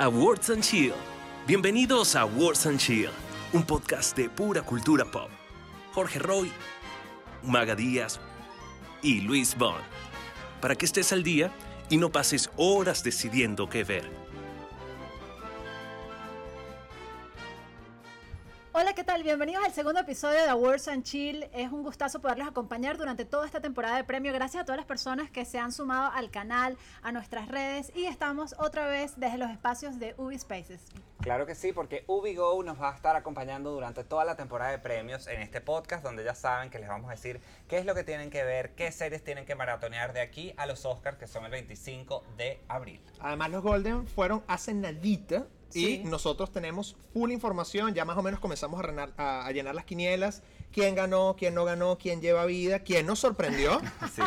Awards and Chill. Bienvenidos a Awards and Chill, un podcast de pura cultura pop. Jorge Roy, Maga Díaz y Luis Bond. Para que estés al día y no pases horas decidiendo qué ver. Tal? Bienvenidos al segundo episodio de Awards and Chill. Es un gustazo poderles acompañar durante toda esta temporada de premio. Gracias a todas las personas que se han sumado al canal, a nuestras redes y estamos otra vez desde los espacios de Ubi Spaces. Claro que sí, porque UbiGo nos va a estar acompañando durante toda la temporada de premios en este podcast, donde ya saben que les vamos a decir qué es lo que tienen que ver, qué series tienen que maratonear de aquí a los Oscars, que son el 25 de abril. Además, los Golden fueron hace nadita. Sí. Y nosotros tenemos full información, ya más o menos comenzamos a, renar- a- a llenar las quinielas, quién ganó, quién no ganó, quién lleva vida, quién nos sorprendió. Sí,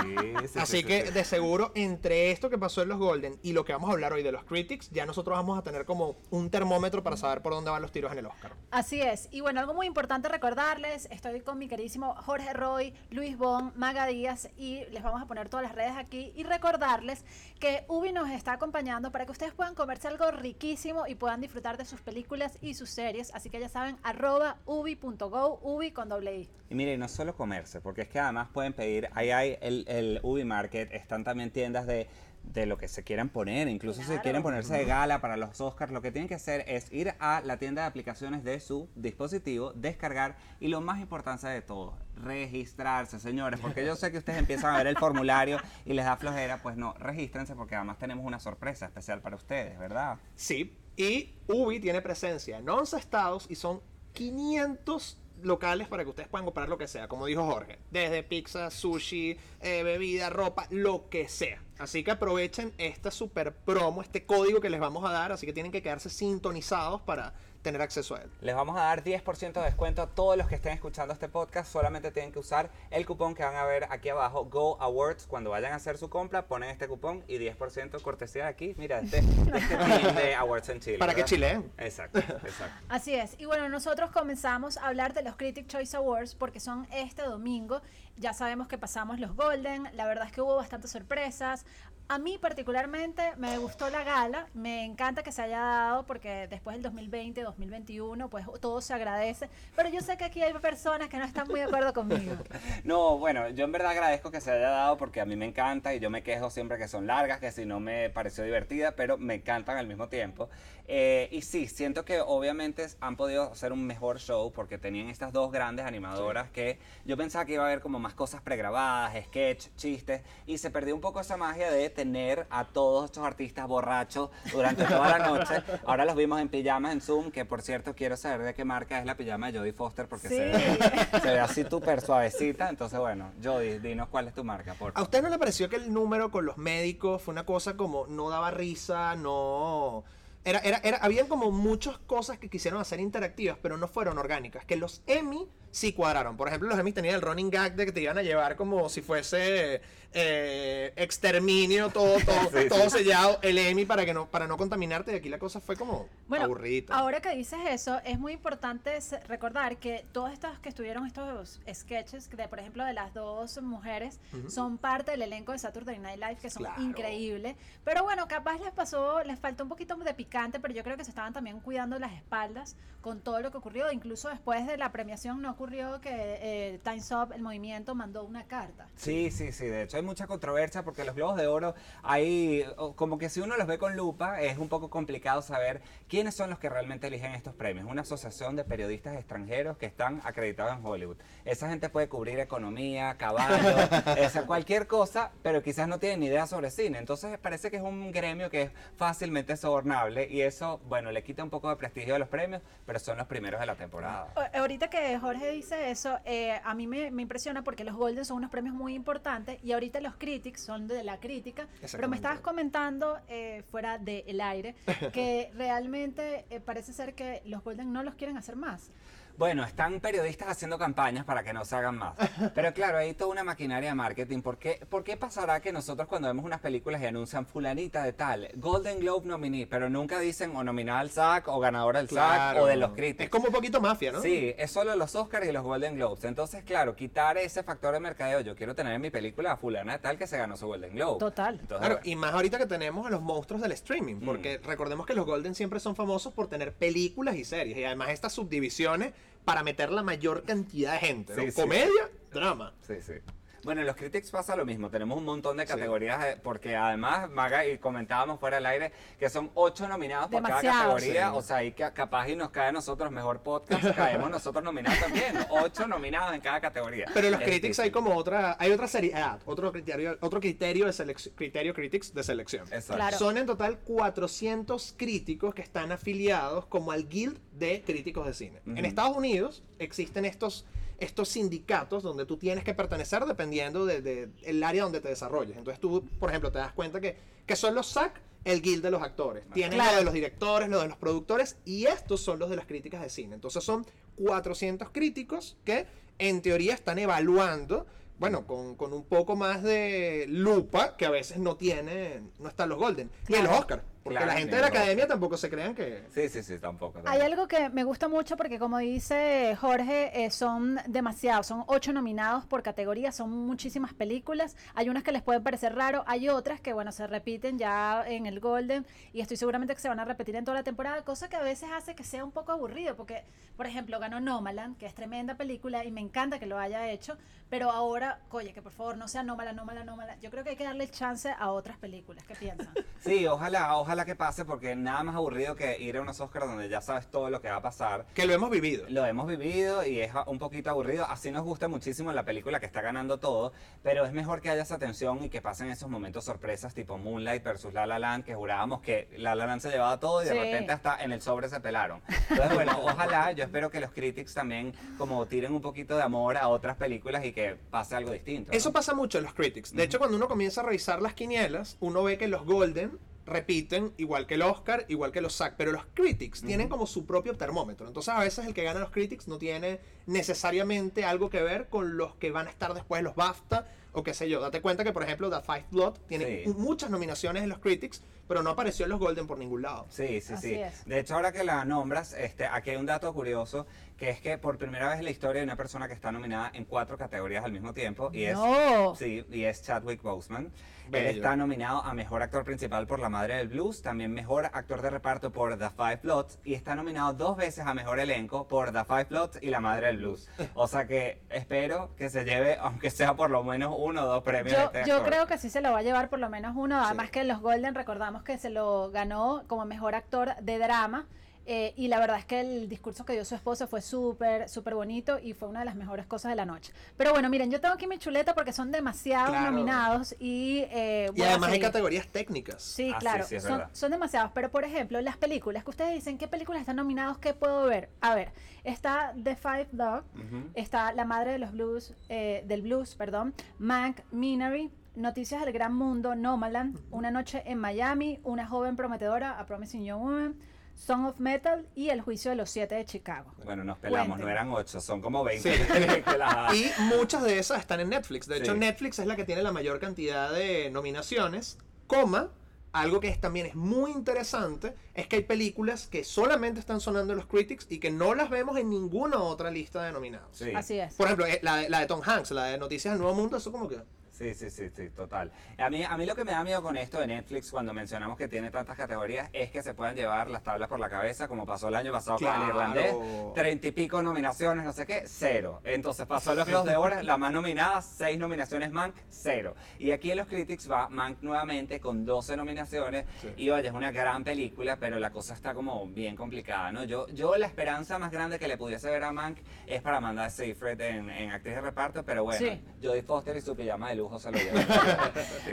sí, Así sí, que sí. de seguro entre esto que pasó en los Golden y lo que vamos a hablar hoy de los Critics, ya nosotros vamos a tener como un termómetro para saber por dónde van los tiros en el Oscar. Así es. Y bueno, algo muy importante recordarles, estoy con mi queridísimo Jorge Roy, Luis Bon, Maga Díaz y les vamos a poner todas las redes aquí y recordarles que Ubi nos está acompañando para que ustedes puedan comerse algo riquísimo y puedan disfrutar de sus películas y sus series. Así que ya saben, arroba ubi.go, ubi con doble Y mire, no solo comerse, porque es que además pueden pedir, ahí hay el, el Ubi Market, están también tiendas de, de lo que se quieran poner, incluso si quieren ponerse de gala para los Oscars, lo que tienen que hacer es ir a la tienda de aplicaciones de su dispositivo, descargar y lo más importante de todo, registrarse, señores, porque yo sé que ustedes empiezan a ver el formulario y les da flojera, pues no, regístrense porque además tenemos una sorpresa especial para ustedes, ¿verdad? Sí, y Ubi tiene presencia en 11 estados y son 500 locales para que ustedes puedan comprar lo que sea, como dijo Jorge, desde pizza, sushi, eh, bebida, ropa, lo que sea. Así que aprovechen esta super promo, este código que les vamos a dar, así que tienen que quedarse sintonizados para tener acceso a él. Les vamos a dar 10% de descuento a todos los que estén escuchando este podcast. Solamente tienen que usar el cupón que van a ver aquí abajo, Go Awards. Cuando vayan a hacer su compra, ponen este cupón y 10% cortesía de aquí. Mira, este, de este team de Awards en Chile. Para que chileen. Exacto, exacto. Así es. Y bueno, nosotros comenzamos a hablar de los Critic Choice Awards porque son este domingo. Ya sabemos que pasamos los Golden. La verdad es que hubo bastantes sorpresas. A mí particularmente me gustó la gala. Me encanta que se haya dado porque después del 2020, 2021, pues todo se agradece. Pero yo sé que aquí hay personas que no están muy de acuerdo conmigo. No, bueno, yo en verdad agradezco que se haya dado porque a mí me encanta y yo me quejo siempre que son largas, que si no me pareció divertida, pero me encantan al mismo tiempo. Eh, y sí, siento que obviamente han podido hacer un mejor show porque tenían estas dos grandes animadoras que yo pensaba que iba a haber como más cosas pregrabadas, sketch, chistes, y se perdió un poco esa magia de tener a todos estos artistas borrachos durante toda la noche. Ahora los vimos en pijamas en Zoom, que por cierto quiero saber de qué marca es la pijama de Jodie Foster porque Sí. se ve se ve así súper suavecita. Entonces, bueno, Jody, dinos cuál es tu marca, por ¿A usted no le pareció que el número con los médicos fue una cosa como no daba risa, no... Era, era, era, habían como muchas cosas que quisieron hacer interactivas, pero no fueron orgánicas. Que los Emmy sí cuadraron. Por ejemplo, los Emmy tenían el running gag de que te iban a llevar como si fuese eh, exterminio, todo, todo, Sí, sí. todo sellado, el Emmy para que no, para no contaminarte. Y aquí la cosa fue como Bueno, aburrida. ahora que dices eso, es muy importante recordar que todas estas que estuvieron estos sketches, de por ejemplo de las dos mujeres, son parte del elenco de Saturday Night Live, que son Claro. increíbles. Pero bueno, capaz les pasó, les faltó un poquito de picante, pero yo creo que se estaban también cuidando las espaldas con todo lo que ocurrió. Incluso después de la premiación no ocurrió que eh, Times Up, el movimiento, mandó una carta. Sí, sí, sí. De hecho, hay mucha controversia porque los globos de oro, hay como que si uno los ve con lupa, es un poco complicado saber quiénes son los que realmente eligen estos premios. Una asociación de periodistas extranjeros que están acreditados en Hollywood. Esa gente puede cubrir economía, caballos, esa, cualquier cosa, pero quizás no tienen ni idea sobre cine. Entonces, parece que es un gremio que es fácilmente sobornable y eso, bueno, le quita un poco de prestigio a los premios, pero son los primeros de la temporada. Ahorita que Jorge dice eso, eh, a mí me, me impresiona porque los Golden son unos premios muy importantes y ahorita los Critics son de la crítica. Pero me estabas comentando eh, fuera del aire que realmente eh, parece ser que los Golden no los quieren hacer más. Bueno, están periodistas haciendo campañas para que no se hagan más. Pero claro, hay toda una maquinaria de marketing. ¿Por qué, ¿Por qué pasará que nosotros cuando vemos unas películas y anuncian fulanita de tal, Golden Globe nominee, pero nunca dicen o nominada al SAG o ganadora del SAG o de los críticos? Es como un poquito mafia, ¿no? Sí, es solo los Oscars y los Golden Globes. Entonces, claro, quitar ese factor de mercadeo. Yo quiero tener en mi película a fulana de tal que se ganó su Golden Globe. Total. Entonces, Claro, y más ahorita que tenemos a los monstruos del streaming, Mm. porque recordemos que los Golden siempre son famosos por tener películas y series, y además estas subdivisiones para meter la mayor cantidad de gente, ¿no? Sí, sí. Comedia, drama. Sí, sí. Bueno, en los Critics pasa lo mismo. Tenemos un montón de categorías, eh, porque además, Maga, y comentábamos fuera del aire, que son ocho nominados por cada categoría. Sí. O sea, ahí que capaz y nos cae a nosotros mejor podcast, caemos nosotros nominados también. Ocho nominados en cada categoría. Pero en los Es critics hay como otra, hay otra seriedad, otro criterio, otro criterio de selección, criterio critics de selección. Exacto. Claro. Son en total 400 críticos que están afiliados como al Guild de Críticos de Cine. En. Estados Unidos existen estos, estos sindicatos donde tú tienes que pertenecer dependiendo del de, el área donde te desarrolles. Entonces tú, por ejemplo, te das cuenta que, que son los SAC el guild de los actores. Claro. lo de los directores, lo de los productores y estos son los de las críticas de cine. Entonces son 400 críticos que en teoría están evaluando, bueno, con, con un poco más de lupa que a veces no tienen, no están los Golden. Ni en los Claro. Porque Claro, la gente en de la academia tampoco se crean que... Sí, sí, sí, tampoco. Hay algo que me gusta mucho porque como dice Jorge, eh, son demasiados, son ocho nominados por categoría, son muchísimas películas, hay unas que les pueden parecer raro, hay otras que bueno, se repiten ya en el Golden y estoy seguramente que se van a repetir en toda la temporada, cosa que a veces hace que sea un poco aburrido porque, por ejemplo, ganó Nomaland, que es tremenda película y me encanta que lo haya hecho, pero ahora, oye, que por favor no sea Nomaland, Nomaland, Nomaland, yo creo que hay que darle chance a otras películas, ¿qué piensan? Sí, ojalá, ojalá que pase, porque nada más aburrido que ir a unos Oscars donde ya sabes todo lo que va a pasar. Que lo hemos vivido. Lo hemos vivido y es un poquito aburrido. Así nos gusta muchísimo la película que está ganando todo, pero es mejor que haya esa tensión y que pasen esos momentos sorpresas tipo Moonlight versus La La Land, que jurábamos que La La Land se llevaba todo y de Sí. repente hasta en el sobre se pelaron. Entonces, bueno, ojalá, yo espero que los critics también como tiren un poquito de amor a otras películas y que pase algo distinto. ¿no? Eso pasa mucho en los critics. De hecho, cuando uno comienza a revisar las quinielas, uno ve que los Golden repiten igual que el Oscar, igual que los SAG, pero los critics tienen como su propio termómetro. Entonces, a veces el que gana los critics no tiene necesariamente algo que ver con los que van a estar después los BAFTA o qué sé yo. Date cuenta que, por ejemplo, The Five Blood tiene Sí. muchas nominaciones en los critics, pero no apareció en los Golden por ningún lado. Sí, sí, Así sí. es. De hecho, ahora que la nombras, este, aquí hay un dato curioso, que es que por primera vez en la historia hay una persona que está nominada en cuatro categorías al mismo tiempo, y es, No. sí, y es Chadwick Boseman. Él Bello. está nominado a Mejor Actor Principal por La Madre del Blues, también Mejor Actor de Reparto por The Five Bloods, y está nominado dos veces a Mejor Elenco por The Five Bloods y La Madre del Blues. O sea que espero que se lleve, aunque sea por lo menos uno o dos premios. Yo, este yo creo que sí se lo va a llevar por lo menos uno. Además que los Golden recordamos que se lo ganó como mejor actor de drama. eh, y la verdad es que el discurso que dio su esposa fue súper, súper bonito y fue una de las mejores cosas de la noche. Pero bueno, miren, yo tengo aquí mi chuleta porque son demasiados Claro. nominados y... eh, Y además hay categorías técnicas. Sí, Ah, sí, claro, sí, es son, son demasiados. Pero por ejemplo, las películas que ustedes dicen, ¿qué películas están nominados? ¿Qué puedo ver? A ver, está The Five Dog, Ujú. está La Madre de los Blues, eh, del Blues, perdón, Mank, Minery, Noticias del Gran Mundo, Nomaland, Una Noche en Miami, Una Joven Prometedora, A Promising Young Woman, Song of Metal y El Juicio de los Siete de Chicago. Bueno, nos pelamos, no eran ocho, son como 20 Sí. Y muchas de esas están en Netflix. De hecho, Sí. Netflix es la que tiene la mayor cantidad de nominaciones, coma. Algo que es, también es muy interesante es que hay películas que solamente están sonando en los critics y que no las vemos en ninguna otra lista de nominados. Sí. Así es. Por ejemplo, eh, la, de- la de Tom Hanks, la de Noticias del Nuevo Mundo, eso como que... Sí, sí, sí, sí, total. A mí, a mí lo que me da miedo con esto de Netflix cuando mencionamos que tiene tantas categorías es que se puedan llevar las tablas por la cabeza como pasó el año pasado con Claro. el irlandés. Treinta y pico nominaciones, no sé qué, cero. Entonces pasó los Globos de Oro, la más nominada, seis nominaciones Mank, cero. Y aquí en los Critics va Mank nuevamente con 12 nominaciones y oye, es una gran película, pero la cosa está como bien complicada, ¿no? Yo, yo la esperanza más grande que le pudiese ver a Mank es para Amanda Seyfried en, en actriz de reparto, pero bueno, Sí. Jodie Foster y su pijama de lujo se lo llevan.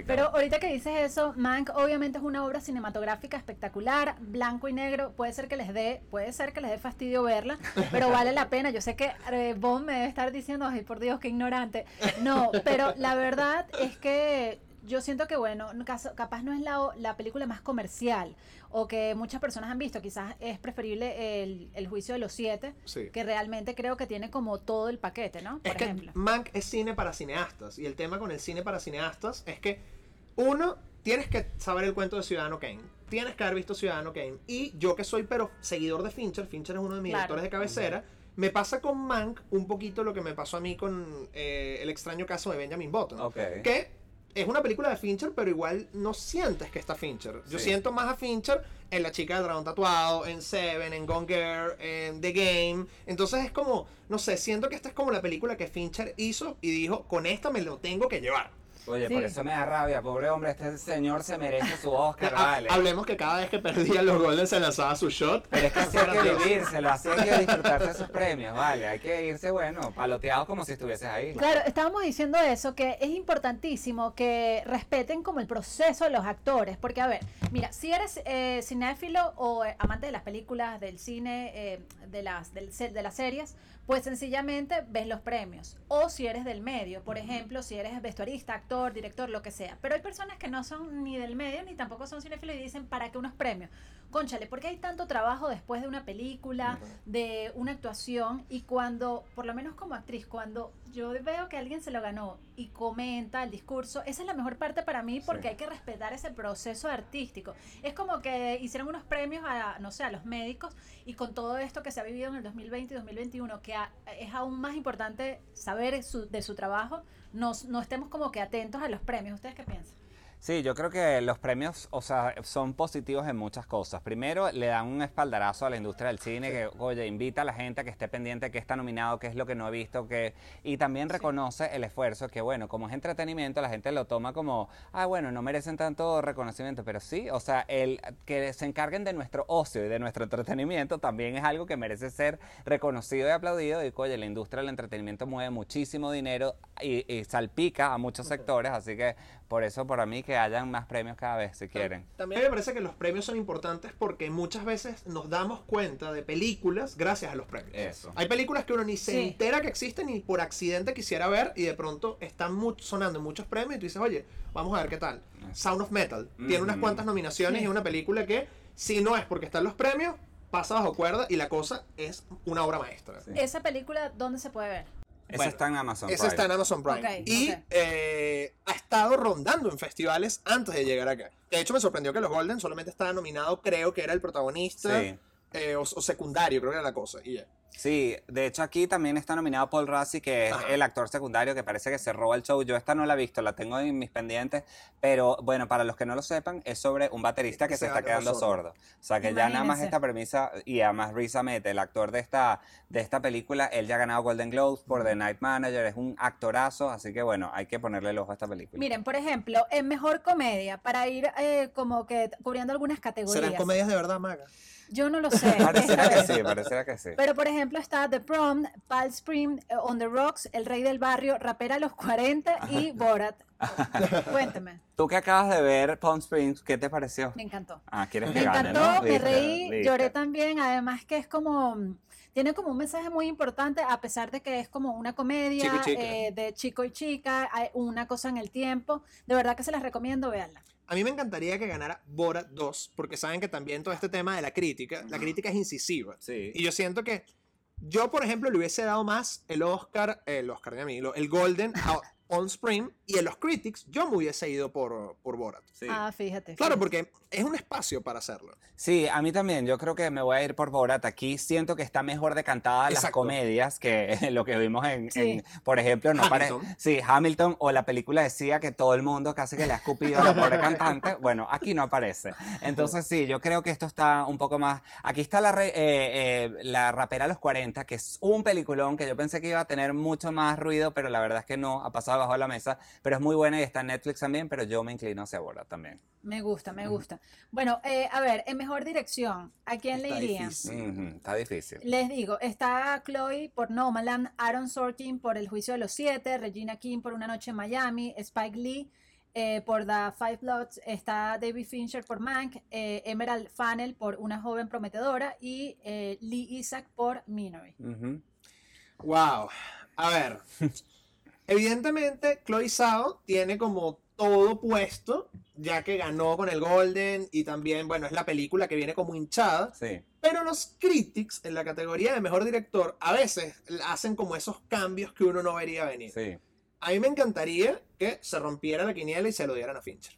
Pero ahorita que dices eso, Mank obviamente es una obra cinematográfica espectacular, blanco y negro. Puede ser que les dé, puede ser que les dé fastidio verla, pero vale la pena. Yo sé que eh, me debe estar diciendo, ay por Dios, qué ignorante. No, pero la verdad es que yo siento que, bueno, capaz no es la, la película más comercial o que muchas personas han visto. Quizás es preferible el, el juicio de los siete, Sí. que realmente creo que tiene como todo el paquete, ¿no? Por Es que ejemplo. Mank es cine para cineastas. Y el tema con el cine para cineastas es que, uno, tienes que saber el cuento de Ciudadano Kane. Tienes que haber visto Ciudadano Kane. Y yo que soy, pero seguidor de Fincher, Fincher es uno de mis Claro. directores de cabecera. Me pasa con Mank un poquito lo que me pasó a mí con eh, El extraño caso de Benjamin Button. Ok. Que es una película de Fincher, pero igual no sientes que está Fincher. Yo Sí. siento más a Fincher en La chica del dragón tatuado, en Seven, en Gone Girl, en The Game. Entonces es como, no sé, siento que esta es como la película que Fincher hizo y dijo, con esta me lo tengo que llevar. Oye, Sí. por eso me da rabia, pobre hombre, este señor se merece su Oscar, vale. Hablemos que cada vez que perdía los Golden se lanzaba su shot. Pero es que así hay que vivírselo, así hay que disfrutarse esos premios, vale. Hay que irse, bueno, paloteado como si estuvieses ahí. Claro, estábamos diciendo eso, que es importantísimo que respeten como el proceso de los actores, porque a ver, mira, si eres eh, cinéfilo o eh, amante de las películas, del cine, eh, de, las, del de las series, pues sencillamente ves los premios. O si eres del medio, por ejemplo, si eres vestuarista, actor, director, lo que sea. Pero hay personas que no son ni del medio ni tampoco son cinéfilos y dicen, ¿para qué unos premios? Conchale, porque hay tanto trabajo después de una película, de una actuación y cuando, por lo menos como actriz, cuando yo veo que alguien se lo ganó y comenta el discurso, esa es la mejor parte para mí porque Sí. hay que respetar ese proceso artístico. Es como que hicieron unos premios a, no sé, a los médicos y con todo esto que se ha vivido en el 2020 y 2021, que a- es aún más importante saber su- de su trabajo, nos, no estemos como que atentos a los premios. ¿Ustedes qué piensan? Sí, yo creo que los premios, o sea, son positivos en muchas cosas. Primero, le dan un espaldarazo a la industria del cine que, oye, invita a la gente a que esté pendiente de qué está nominado, qué es lo que no he visto, que y también reconoce el esfuerzo que, bueno, como es entretenimiento, la gente lo toma como, ah, bueno, no merecen tanto reconocimiento, pero sí, o sea, el que se encarguen de nuestro ocio y de nuestro entretenimiento también es algo que merece ser reconocido y aplaudido. Y, oye, la industria del entretenimiento mueve muchísimo dinero y, y salpica a muchos sectores, así que por eso, para mí, que hayan más premios cada vez, si quieren. También me parece que los premios son importantes porque muchas veces nos damos cuenta de películas gracias a los premios. Eso. Hay películas que uno ni se Sí. entera que existen ni por accidente quisiera ver y de pronto están mu- sonando en muchos premios y tú dices, oye, vamos a ver qué tal. Sound of Metal tiene unas Ujú. cuantas nominaciones Sí. y es una película que si no es porque están los premios, pasa bajo cuerda y la cosa es una obra maestra. Sí. Esa película, ¿dónde se puede ver? Esa Bueno, está en Amazon. Esa Prime. está en Amazon Prime. Y eh, ha estado rondando en festivales antes de llegar acá. De hecho, me sorprendió que los Golden solamente estaba nominado, creo que era el protagonista Sí. eh, o, o secundario, creo que era la cosa. Y ya. Sí, de hecho aquí también está nominado Paul Rassi, que es Ajá. el actor secundario que parece que se roba el show. Yo esta no la he visto, la tengo en mis pendientes, pero bueno, para los que no lo sepan, es sobre un baterista que Se está quedando sordo. O sea que ya nada más esta premisa, y además Riz Ahmed, el actor de esta, de esta película, él ya ha ganado Golden Globes por The Night Manager, es un actorazo, así que bueno, hay que ponerle el ojo a esta película. Miren, por ejemplo, en mejor comedia, para ir eh, como que cubriendo algunas categorías. ¿Serán comedias de verdad, Maga? Yo no lo sé. Pareciera esta que sí, pareciera que sí. Pero por ejemplo está The Prom, Pal Spring, eh, On the Rocks, El Rey del Barrio, Rapera a los 40 y Borat. Cuénteme, Tú que acabas de ver Palm Springs, ¿qué te pareció? me encantó. Ah, quieres Me que gane, encantó, ¿no? me Listo, reí, listo. lloré también, además que es como, tiene como un mensaje muy importante, a pesar de que es como una comedia Chico y chica. eh, de chico y chica, hay una cosa en el tiempo, de verdad que se las recomiendo, véanla. A mí me encantaría que ganara Borat 2, porque saben que también todo este tema de la crítica, la crítica es incisiva. Sí. Y yo siento que yo, por ejemplo, le hubiese dado más el Oscar, el Oscar de amigo, el Golden a On Spring y en los Critics yo me hubiese ido por, por Borat. sí. Ah, fíjate. Claro, fíjate. porque es un espacio para hacerlo. Sí, a mí también. Yo creo que me voy a ir por Borat. Aquí siento que está mejor decantada las Exacto. comedias que lo que vimos en, Sí. en, por ejemplo, no pare- Hamilton. sí, Hamilton o la película decía que todo el mundo casi que le ha escupido a la pobre cantante. Bueno, aquí no aparece. Entonces sí, yo creo que esto está un poco más. Aquí está la, re- eh, eh, la rapera a los 40, que es un peliculón que yo pensé que iba a tener mucho más ruido, pero la verdad es que no, ha pasado bajo la mesa. Pero es muy buena y está en Netflix también, pero yo me inclino hacia Borat también. Me gusta, me gusta. Bueno, eh, a ver, en mejor dirección, ¿a quién le irían? difícil. Está difícil. Les digo, está Chloe por Nomaland, Aaron Sorkin por El Juicio de los Siete, Regina King por Una Noche en Miami, Spike Lee eh, por The Five Bloods, está David Fincher por Mank, eh, Emerald Fennell por Una Joven Prometedora y eh, Lee Isaac por Minory. Ujú. Wow. A ver. Evidentemente, Chloe Zhao tiene como todo puesto, ya que ganó con el Golden y también, bueno, es la película que viene como hinchada. Sí. Pero los critics en la categoría de mejor director a veces hacen como esos cambios que uno no vería venir. Sí. A mí me encantaría que se rompiera la quiniela y se lo dieran a Fincher.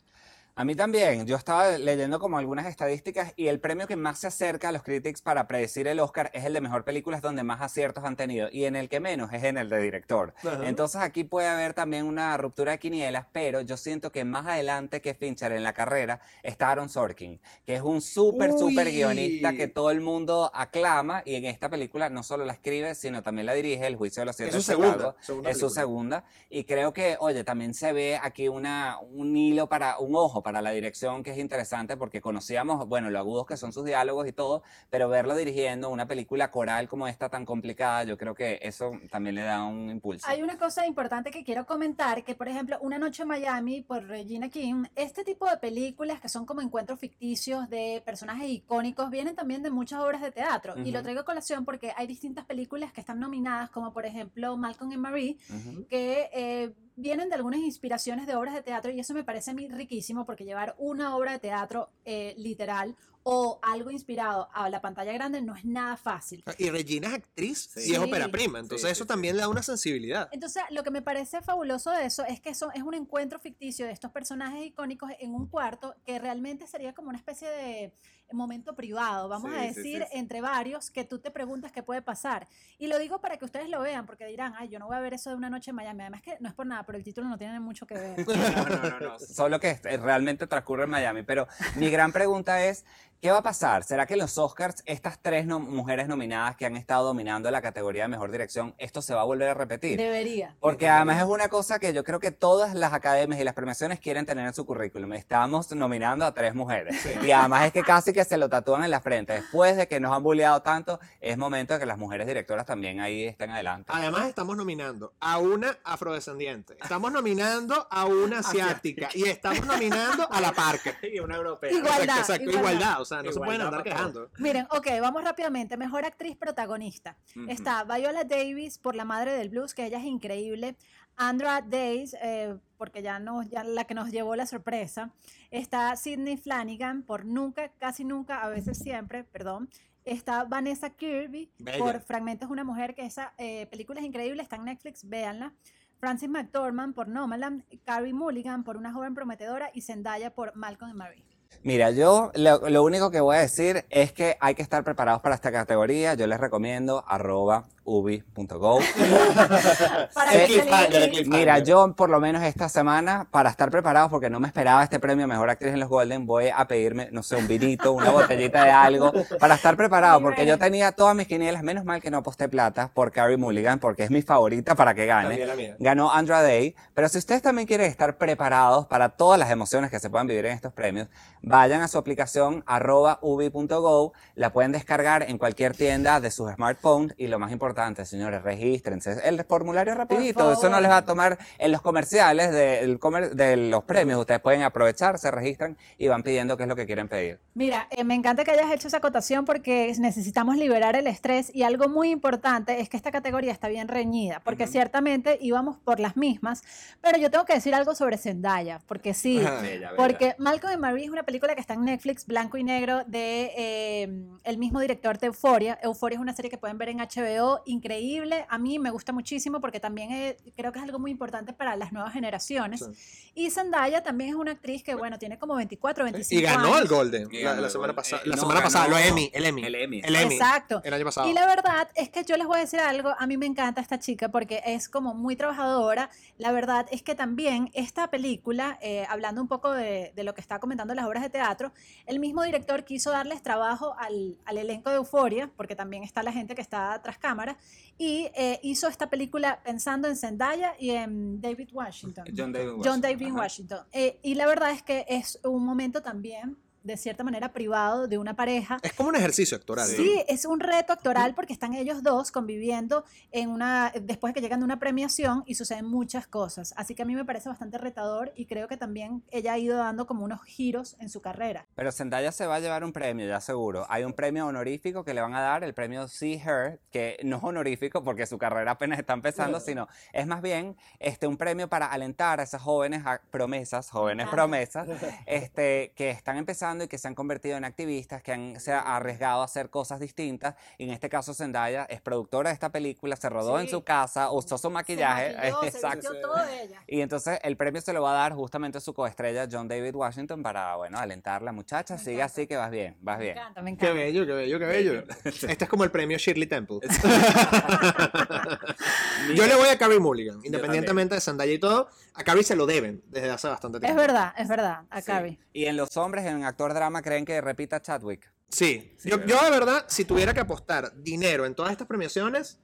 A mí también. Yo estaba leyendo como algunas estadísticas y el premio que más se acerca a los critics para predecir el Oscar es el de mejor película, es donde más aciertos han tenido. Y en el que menos es en el de director. Ajá. Entonces aquí puede haber también una ruptura de quinielas, pero yo siento que más adelante que Fincher en la carrera está Aaron Sorkin, que es un súper, súper guionista que todo el mundo aclama y en esta película no solo la escribe, sino también la dirige, El Juicio de los Siete Es su segunda, segunda Es su segunda. Y creo que, oye, también se ve aquí una, un hilo para, un ojo para la dirección que es interesante porque conocíamos, bueno, lo agudos que son sus diálogos y todo, pero verlo dirigiendo una película coral como esta tan complicada, yo creo que eso también le da un impulso. Hay una cosa importante que quiero comentar, que por ejemplo, Una noche en Miami por Regina King, este tipo de películas que son como encuentros ficticios de personajes icónicos vienen también de muchas obras de teatro. Y lo traigo a colación porque hay distintas películas que están nominadas, como por ejemplo Malcolm and Marie, Ujú. que eh, vienen de algunas inspiraciones de obras de teatro y eso me parece a mí riquísimo porque llevar una obra de teatro eh, literal o algo inspirado a la pantalla grande no es nada fácil. Y Regina es actriz Sí. y es Sí. ópera prima, entonces Sí, eso sí, también sí. le da una sensibilidad. Entonces, lo que me parece fabuloso de eso es que eso es un encuentro ficticio de estos personajes icónicos en un cuarto que realmente sería como una especie de momento privado, vamos a decir, sí, sí. entre varios, que tú te preguntas qué puede pasar. Y lo digo para que ustedes lo vean, porque dirán, ay, yo no voy a ver eso de una noche en Miami. Además que no es por nada, pero el título no tiene mucho que ver. No, no, no, no. Solo que este- realmente transcurre en Miami. Pero mi gran pregunta es, ¿qué va a pasar? ¿Será que en los Oscars, estas tres no- mujeres nominadas que han estado dominando la categoría de mejor dirección, esto se va a volver a repetir? Debería. Porque además es una cosa que yo creo que todas las academias y las premiaciones quieren tener en su currículum. Estamos nominando a tres mujeres. Y además es que casi que se lo tatúan en la frente. Después de que nos han bulleado tanto, es momento de que las mujeres directoras también ahí estén adelante. Además estamos nominando a una afrodescendiente, estamos nominando a una asiática y estamos nominando a la Parker. Y una europea. Igualdad, Exacto, exacto, igualdad. igualdad, o sea, no se pueden andar quejando. Miren, ok, vamos rápidamente. Mejor actriz protagonista. Está Viola Davis por La Madre del Blues, que ella es increíble. Andra Days, eh, porque ya, nos, ya la que nos llevó la sorpresa. Está Sidney Flanagan por Nunca, Casi Nunca, a veces siempre, perdón. Está Vanessa Kirby Bella. por Fragmentos de una Mujer, que esa eh, película es increíble, está en Netflix, véanla. Francis McDormand por Nomadland, Carrie Mulligan por Una Joven Prometedora y Zendaya por Malcolm and Marie. Mira, yo lo, único que voy a decir es que hay que estar preparados para esta categoría. Yo les recomiendo arroba ubi.go. Para Eh. Mira, yo por lo menos esta semana, para estar preparados, porque no me esperaba este premio Mejor Actriz en los Golden, voy a pedirme, no sé, un vinito, una botellita de algo, para estar preparado, porque yo tenía todas mis quinielas, menos mal que no aposté plata por Carrie Mulligan, porque es mi favorita para que gane. Ganó Andra Day, pero si ustedes también quieren estar preparados para todas las emociones que se puedan vivir en estos premios, vayan a su aplicación arroba ubi.go, la pueden descargar en cualquier tienda de sus smartphones y lo más importante, señores, regístrense. El formulario rapidito, eso no les va a tomar en los comerciales de, comer- de los premios, ustedes pueden aprovechar, se registran y van pidiendo qué es lo que quieren pedir. Mira, eh, me encanta que hayas hecho esa acotación porque necesitamos liberar el estrés y algo muy importante es que esta categoría está bien reñida, porque ciertamente íbamos por las mismas, pero yo tengo que decir algo sobre Zendaya, porque sí. Bella, bella. porque Malcolm and Marie es una película que está en Netflix, blanco y negro, de eh, el mismo director de Euphoria. Euphoria es una serie que pueden ver en HBO, increíble. A mí me gusta muchísimo porque también eh, creo que es algo muy importante para las nuevas generaciones. Y Zendaya también es una actriz que, bueno, tiene como 24, 25 Y ganó años. el Golden Y la, ganó la el semana Golden. pasada. Eh, la no, semana pasada, lo Emmy, el Emmy. el Emmy. El Emmy. Exacto. El año pasado. Y la verdad es que yo les voy a decir algo, a mí me encanta esta chica porque es como muy trabajadora. La verdad es que también esta película, eh, hablando un poco de, de lo que está comentando las obras de teatro, el mismo director quiso darles trabajo al, al elenco de Euforia, porque también está la gente que está tras cámara, y eh, hizo esta película pensando en Zendaya y en David Washington. John David John David. Washington. Eh, y la verdad es que es un momento también de cierta manera privado de una pareja. Es como un ejercicio actoral. ¿no? Sí, es un reto actoral porque están ellos dos conviviendo en una después de que llegan de una premiación y suceden muchas cosas. Así que a mí me parece bastante retador y creo que también ella ha ido dando como unos giros en su carrera. Pero Zendaya se va a llevar un premio, ya seguro. Hay un premio honorífico que le van a dar, el premio See Her, que no es honorífico porque su carrera apenas está empezando, sino es más bien este, un premio para alentar a esas jóvenes a- promesas, jóvenes promesas, este, que están empezando y que se han convertido en activistas, que han se ha arriesgado a hacer cosas distintas. Y en este caso Zendaya es productora de esta película, se rodó en Sí. su casa, usó su maquillaje. exacto. todo ella. Y entonces el premio se lo va a dar justamente a su coestrella John David Washington para, bueno, alentarla. Muchacha, Me sigue encanta. así que vas bien, vas Me bien. encanta, me Qué encanta. bello, qué bello, qué bello. Este es como el premio Shirley Temple. Yo le voy a Carrie Mulligan, independientemente de Zendaya y todo. A Carrie se lo deben desde hace bastante Es tiempo. verdad, es verdad, a Carrie. Y en los hombres, en actor drama, creen que repita Chadwick. Sí, Sí, yo, yo de verdad, si tuviera que apostar dinero en todas estas premiaciones,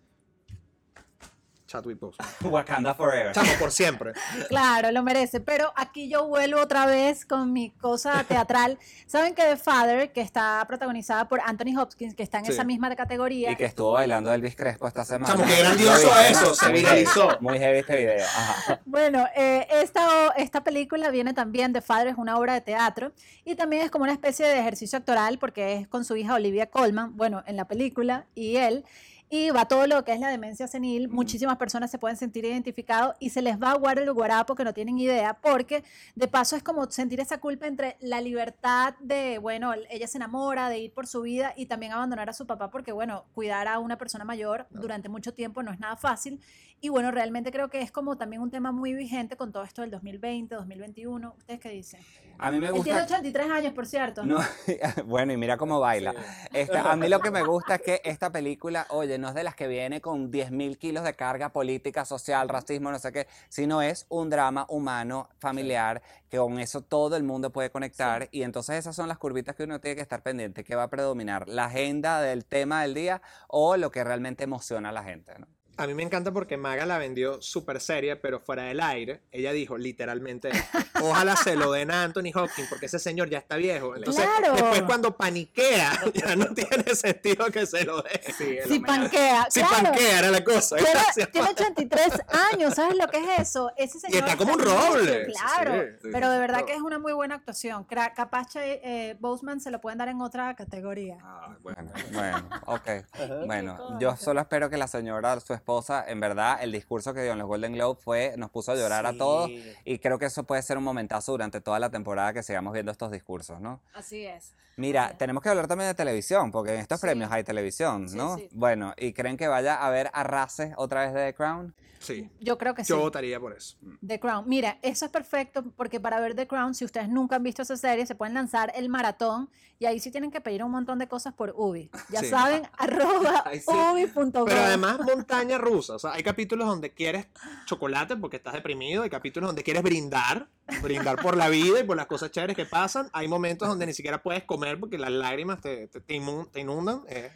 Chadwick Boseman. Wakanda Forever. Chamo, por siempre. Claro, lo merece. Pero aquí yo vuelvo otra vez con mi cosa teatral. Saben que The Father, que está protagonizada por Anthony Hopkins, que está en Sí. esa misma categoría. Y que estuvo bailando Elvis Crespo esta semana. Chamo, qué grandioso eso, se viralizó. Muy heavy este video. Ajá. Bueno, eh, esta, esta película viene también, The Father es una obra de teatro y también es como una especie de ejercicio actoral porque es con su hija Olivia Colman, bueno, en la película, y él. Y va todo lo que es la demencia senil. Muchísimas personas se pueden sentir identificados y se les va a aguar el guarapo que no tienen idea, porque de paso es como sentir esa culpa entre la libertad de, bueno, ella se enamora, de ir por su vida y también abandonar a su papá, porque, bueno, cuidar a una persona mayor durante mucho tiempo no es nada fácil. Y bueno, realmente creo que es como también un tema muy vigente con todo esto del 2020, 2021. ¿Ustedes qué dicen? A mí me Él tiene gusta. 83 años, por cierto. No, bueno, y mira cómo baila. Este, a mí lo que me gusta es que esta película, oye, no es de las que viene con 10.000 kilos de carga política, social, racismo, no sé qué, sino es un drama humano, familiar, que con eso todo el mundo puede conectar. Y entonces esas son las curvitas que uno tiene que estar pendiente. ¿Qué va a predominar? ¿La agenda del tema del día o lo que realmente emociona a la gente? ¿no? A mí me encanta porque Maga la vendió súper seria, pero fuera del aire. Ella dijo literalmente, ojalá se lo den a Anthony Hopkins porque ese señor ya está viejo. Entonces, Claro. después cuando paniquea, ya no tiene sentido que se lo dé. Si panquea. Si claro. panquea era la cosa. Tiene, Gracias, tiene Maga. 83 años, ¿sabes lo que es eso? Ese señor está como un roble. Claro, Sí, sí, pero de verdad claro. que es una muy buena actuación. Capaz eh, eh, Boseman se lo pueden dar en otra categoría. Ah, bueno, bueno, ok. Bueno, yo solo espero que la señora, su esposa, en verdad, el discurso que dio en los Golden Globes fue, nos puso a llorar a todos y creo que eso puede ser un momentazo durante toda la temporada que sigamos viendo estos discursos, ¿no? Así es. Mira, tenemos que hablar también de televisión, porque en estos Sí. premios hay televisión, ¿no? sí. Bueno, ¿y creen que vaya a haber arrases otra vez de The Crown? Sí, Yo creo que sí. yo votaría por eso. The Crown. Mira, eso es perfecto porque para ver The Crown, si ustedes nunca han visto esa serie, se pueden lanzar el maratón y ahí sí tienen que pedir un montón de cosas por Ubi. Ya Sí. saben, arroba ubi.com. Pero además, montaña rusa. O sea, hay capítulos donde quieres chocolate porque estás deprimido. Hay capítulos donde quieres brindar. Brindar por la vida y por las cosas chéveres que pasan. Hay momentos donde ni siquiera puedes comer porque las lágrimas te, te, te inundan. eh.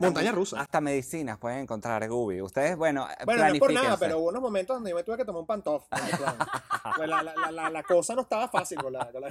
Montaña me- rusa. Hasta medicinas pueden encontrar en Ubi. Ustedes, bueno, Bueno, no es por nada, pero hubo unos momentos donde yo me tuve que tomar un pantof. Pues la, la, la, la, cosa no estaba fácil con la... Con.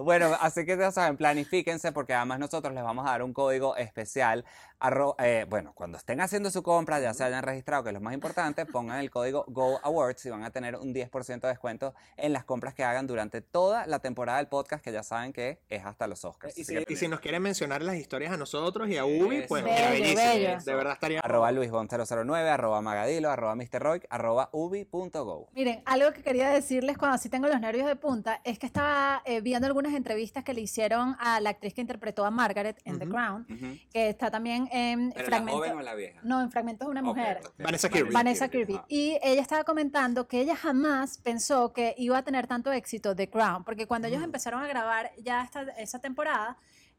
Bueno, así que ya saben, planifíquense porque además nosotros les vamos a dar un código especial. Arro- eh, bueno, cuando estén haciendo su compra, ya se hayan registrado, que es lo más importante, pongan el código Go Awards y van a tener un 10% de descuento en las compras que hagan durante toda la temporada del podcast, que ya saben que es hasta los Oscars. Y si, que- y si nos quieren mencionar las historias a nosotros y a Ubi, pues Bello, mira, bellísimo. bello. De verdad estaría... Arroba luisbon009, arroba magadilo, arroba mrroy, arroba ubi.go. Miren, algo que quería decirles cuando así tengo los nervios de punta es que estaba eh, viendo algunas entrevistas que le hicieron a la actriz que interpretó a Margaret en The. Crown, que está también en ¿Pero la fragmentos. joven o la vieja? No, en fragmentos de una mujer. Vanessa Kirby. Vanessa Kirby. Ah. Y ella estaba comentando que ella jamás pensó que iba a tener tanto éxito The Crown, porque cuando ellos empezaron a grabar ya esta, esa temporada,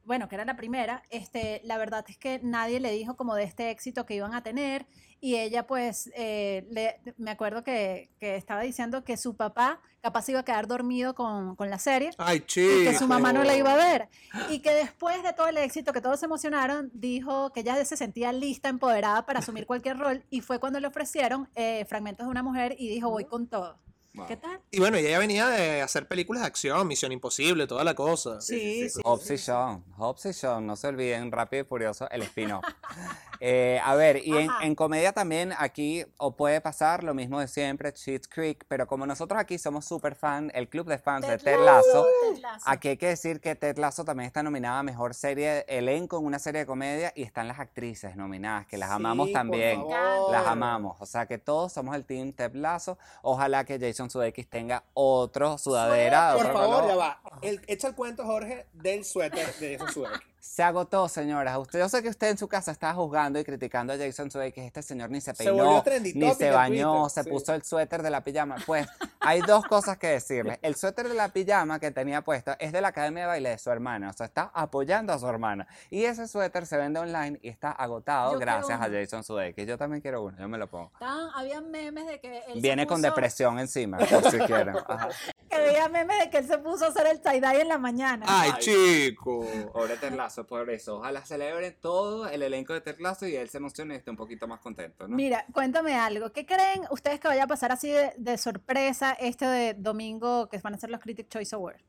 bueno, que era la primera, este, la verdad es que nadie le dijo como de este éxito que iban a tener y ella pues, eh, le- me acuerdo que, que estaba diciendo que su papá capaz iba a quedar dormido con, con la serie Ay, y que su mamá no la iba a ver. Y que después de todo el éxito, que todos se emocionaron, dijo que ella se sentía lista, empoderada para asumir cualquier rol. Y fue cuando le ofrecieron eh, fragmentos de una mujer y dijo, voy con todo. Wow. ¿Qué tal? Y bueno, ella ya venía de hacer películas de acción, Misión Imposible, toda la cosa. Sí, sí. Hobbs y Shaw, Hobbs y Shaw, no se olviden, Rápido y Furioso, el spin-off. Eh, a ver, y en, en comedia también aquí o puede pasar lo mismo de siempre, Cheats Creek, pero como nosotros aquí somos súper fan, el club de fans de Ted Ted Lasso, Ted Lasso. aquí hay que decir que Ted Lasso también está nominada a Mejor Serie Elenco en una serie de comedia y están las actrices nominadas, que las amamos Sí, por también. favor. Las amamos, o sea que todos somos el team Ted Lasso. Ojalá que Jason Sudeikis tenga otro sudadera, Por otro favor, color. ya va. El- echa el cuento, Jorge, del suéter de Jason Sudeikis. Se agotó, señoras. Usted, yo sé que usted en su casa estaba juzgando y criticando a Jason Sudeikis. Este señor ni se peinó, ni se bañó, Twitter, se sí. puso el suéter de la pijama. Pues hay dos cosas que decirles. El suéter de la pijama que tenía puesto es de la Academia de Baile de su hermana. O sea, está apoyando a su hermana. Y ese suéter se vende online y está agotado Yo gracias a. Jason Sudeikis. Yo también quiero uno, yo me lo pongo. Estaban- había memes de que él se Viene con depresión encima, por si quieren. Ajá. Que había memes de que él se puso a hacer el tie-dye en la mañana. Ay, chico. Pobre Por eso. Ojalá celebren todo el elenco de Terlazo y él se emocione y esté un poquito más contento, ¿no? Mira, cuéntame algo. ¿Qué creen ustedes que vaya a pasar así de, de sorpresa este de domingo que van a ser los Critic Choice Awards?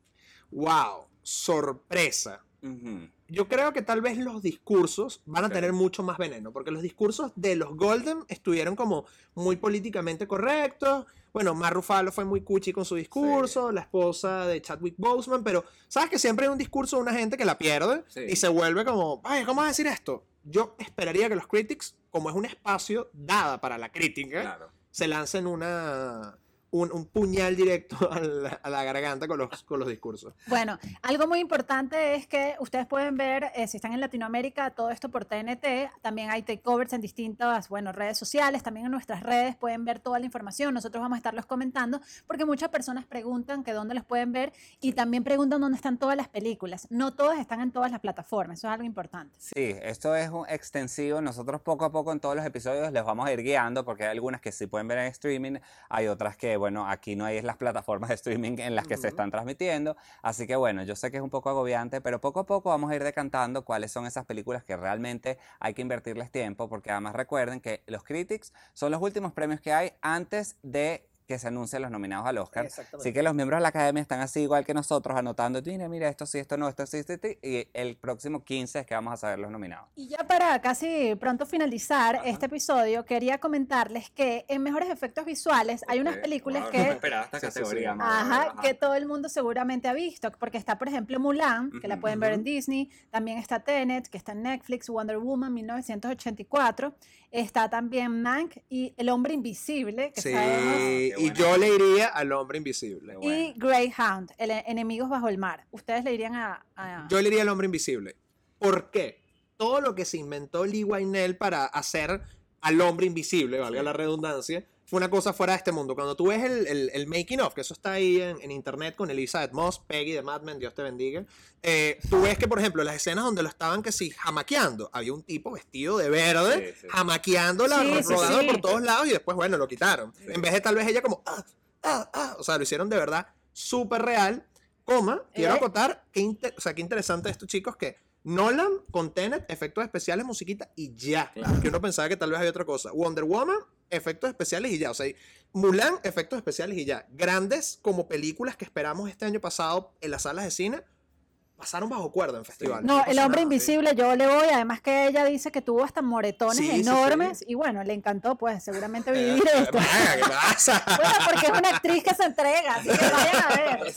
Wow, sorpresa. Yo creo que tal vez los discursos van a Sí. tener mucho más veneno, porque los discursos de los Golden estuvieron como muy políticamente correctos. Bueno, Mar Ruffalo fue muy cuchi con su discurso, la esposa de Chadwick Boseman, pero sabes que siempre hay un discurso de una gente que la pierde Sí. y se vuelve como, ay, ¿cómo vas a decir esto? Yo esperaría que los critics, como es un espacio dada para la crítica, Claro. se lancen una, un, un puñal directo a la, a la garganta con los, con los discursos. Bueno, algo muy importante es que ustedes pueden ver, eh, si están en Latinoamérica, todo esto por TNT. También hay takeovers en distintas, bueno, redes sociales. También en nuestras redes pueden ver toda la información. Nosotros vamos a estarlos comentando porque muchas personas preguntan que dónde los pueden ver y también preguntan dónde están todas las películas. No todas están en todas las plataformas. Eso es algo importante. Sí, esto es un extensivo. Nosotros poco a poco en todos los episodios les vamos a ir guiando porque hay algunas que sí pueden ver en streaming, hay otras que, bueno, aquí no hay las plataformas de streaming en las que se están transmitiendo. Así que, bueno, yo sé que es un poco agobiante, pero poco a poco vamos a ir decantando cuáles son esas películas que realmente hay que invertirles tiempo porque además recuerden que los Critics son los últimos premios que hay antes de que se anuncien los nominados al Oscar. Así que los miembros de la academia están así igual que nosotros, anotando, mira, mira, esto sí, esto no, esto sí, esto sí, y el próximo 15 es que vamos a saber los nominados. Y ya para casi pronto finalizar este episodio, quería comentarles que en Mejores Efectos Visuales hay unas películas wow, que... no me esperaba esta Sí, sí, sí. categoría, Ajá, ajá. que todo el mundo seguramente ha visto, porque está, por ejemplo, Mulan, que la Ujú, pueden ver en. Disney, también está Tenet, que está en Netflix, Wonder Woman 1984, está también Mank y El Hombre Invisible, que Sí, sabemos, y yo le iría al hombre invisible. Qué y Greyhound, el Enemigos Bajo el Mar. Ustedes le irían a... a- Yo le iría al hombre invisible. ¿Por qué? Todo lo que se inventó Lee Wynell para hacer al hombre invisible, valga Sí. la redundancia, fue una cosa fuera de este mundo. Cuando tú ves el, el- el making of, que eso está ahí en, en internet con Elizabeth Moss, Peggy de Mad Men, Dios te bendiga, eh, tú ves que, por ejemplo, las escenas donde lo estaban que sí, jamaqueando, había un tipo vestido de verde, Sí, sí. jamaqueándola, Sí, sí, rodando sí. por todos lados y después, bueno, lo quitaron. Sí. En vez de tal vez ella como, ah, ah, ah, o sea, lo hicieron de verdad súper real, coma, quiero Eh. acotar, qué, o sea, qué interesante esto, chicos, que Nolan con Tenet, efectos especiales, musiquita y ya. Claro. Que uno pensaba que tal vez había otra cosa. Wonder Woman, efectos especiales y ya. O sea, Mulan, efectos especiales y ya. Grandes como películas que esperamos este año pasado en las salas de cine, pasaron bajo cuerda en festivales. No, El Hombre nada. Invisible, yo le voy, además que ella dice que tuvo hasta moretones Sí, sí, sí. enormes y bueno, le encantó pues seguramente Eh, vivir esto. vaya, ¿Qué pasa? Bueno, porque es una actriz que se entrega, así que vayan a ver.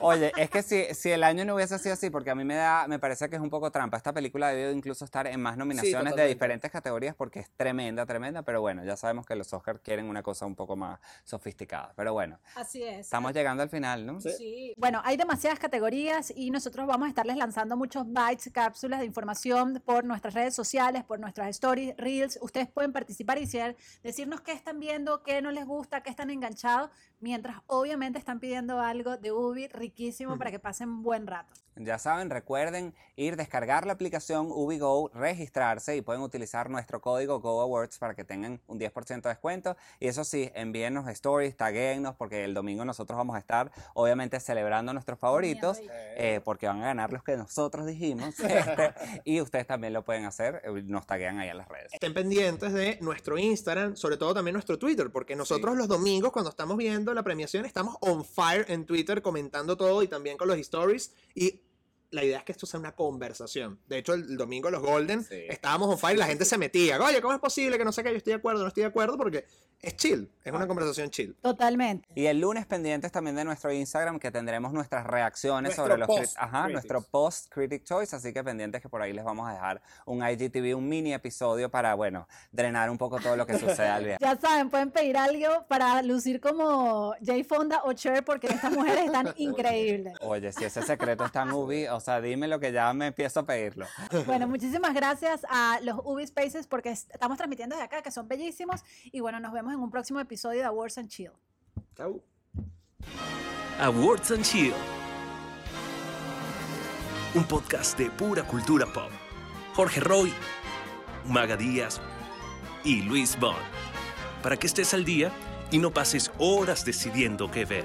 Oye, es que si, si el año no hubiese sido así, porque a mí me da, me parece que es un poco trampa. Esta película debió incluso estar en más nominaciones de diferentes categorías porque es tremenda, tremenda. Pero bueno, ya sabemos que los Oscars quieren una cosa un poco más sofisticada. Pero bueno, Así es. estamos llegando al final, ¿no? Sí. Sí. Bueno, hay demasiadas categorías y nosotros vamos a estarles lanzando muchos bytes, cápsulas de información por nuestras redes sociales, por nuestras stories, reels. Ustedes pueden participar y decir- decirnos qué están viendo, qué no les gusta, qué están enganchados, mientras obviamente están pidiendo algo de Ubi riquísimo para que pasen un buen rato. Ya saben, recuerden ir, descargar la aplicación UbiGo, registrarse y pueden utilizar nuestro código GoAwards para que tengan un 10% de descuento. Y eso sí, envíennos stories, taguennos, porque el domingo nosotros vamos a estar, obviamente, celebrando nuestros favoritos, eh, porque van a ganar los que nosotros dijimos. este, y ustedes también lo pueden hacer, eh, nos taguean ahí en las redes. Estén pendientes de nuestro Instagram, sobre todo también nuestro Twitter, porque nosotros los domingos, cuando estamos viendo la premiación. Estamos on fire en Twitter comentando todo y también con los stories. Y la idea es que esto sea una conversación. De hecho, el domingo los Golden Sí. estábamos on fire y la gente se metía. Oye, ¿cómo es posible que no sé qué? Yo estoy de acuerdo, no estoy de acuerdo, porque es chill. Es Ah. una conversación chill. Totalmente. Y el lunes pendientes también de nuestro Instagram que tendremos nuestras reacciones Nuestro sobre los post ajá, critics. nuestro post Critic Choice, así que pendientes que por ahí les vamos a dejar un IGTV, un mini episodio para, bueno, drenar un poco todo lo que sucede al viernes. Ya saben, pueden pedir algo para lucir como Jay Fonda o Cher porque estas mujeres están increíbles. Oye, si ese secreto está en Ubi, o sea, dime lo que ya me empiezo a pedirlo. Bueno, muchísimas gracias a los Ubi Spaces porque est- estamos transmitiendo desde acá, que son bellísimos. Y bueno, nos vemos en un próximo episodio de Awards and Chill. Chau. Awards and Chill. Un podcast de pura cultura pop. Jorge Roy, Maga Díaz y Luis Bond. Para que estés al día y no pases horas decidiendo qué ver.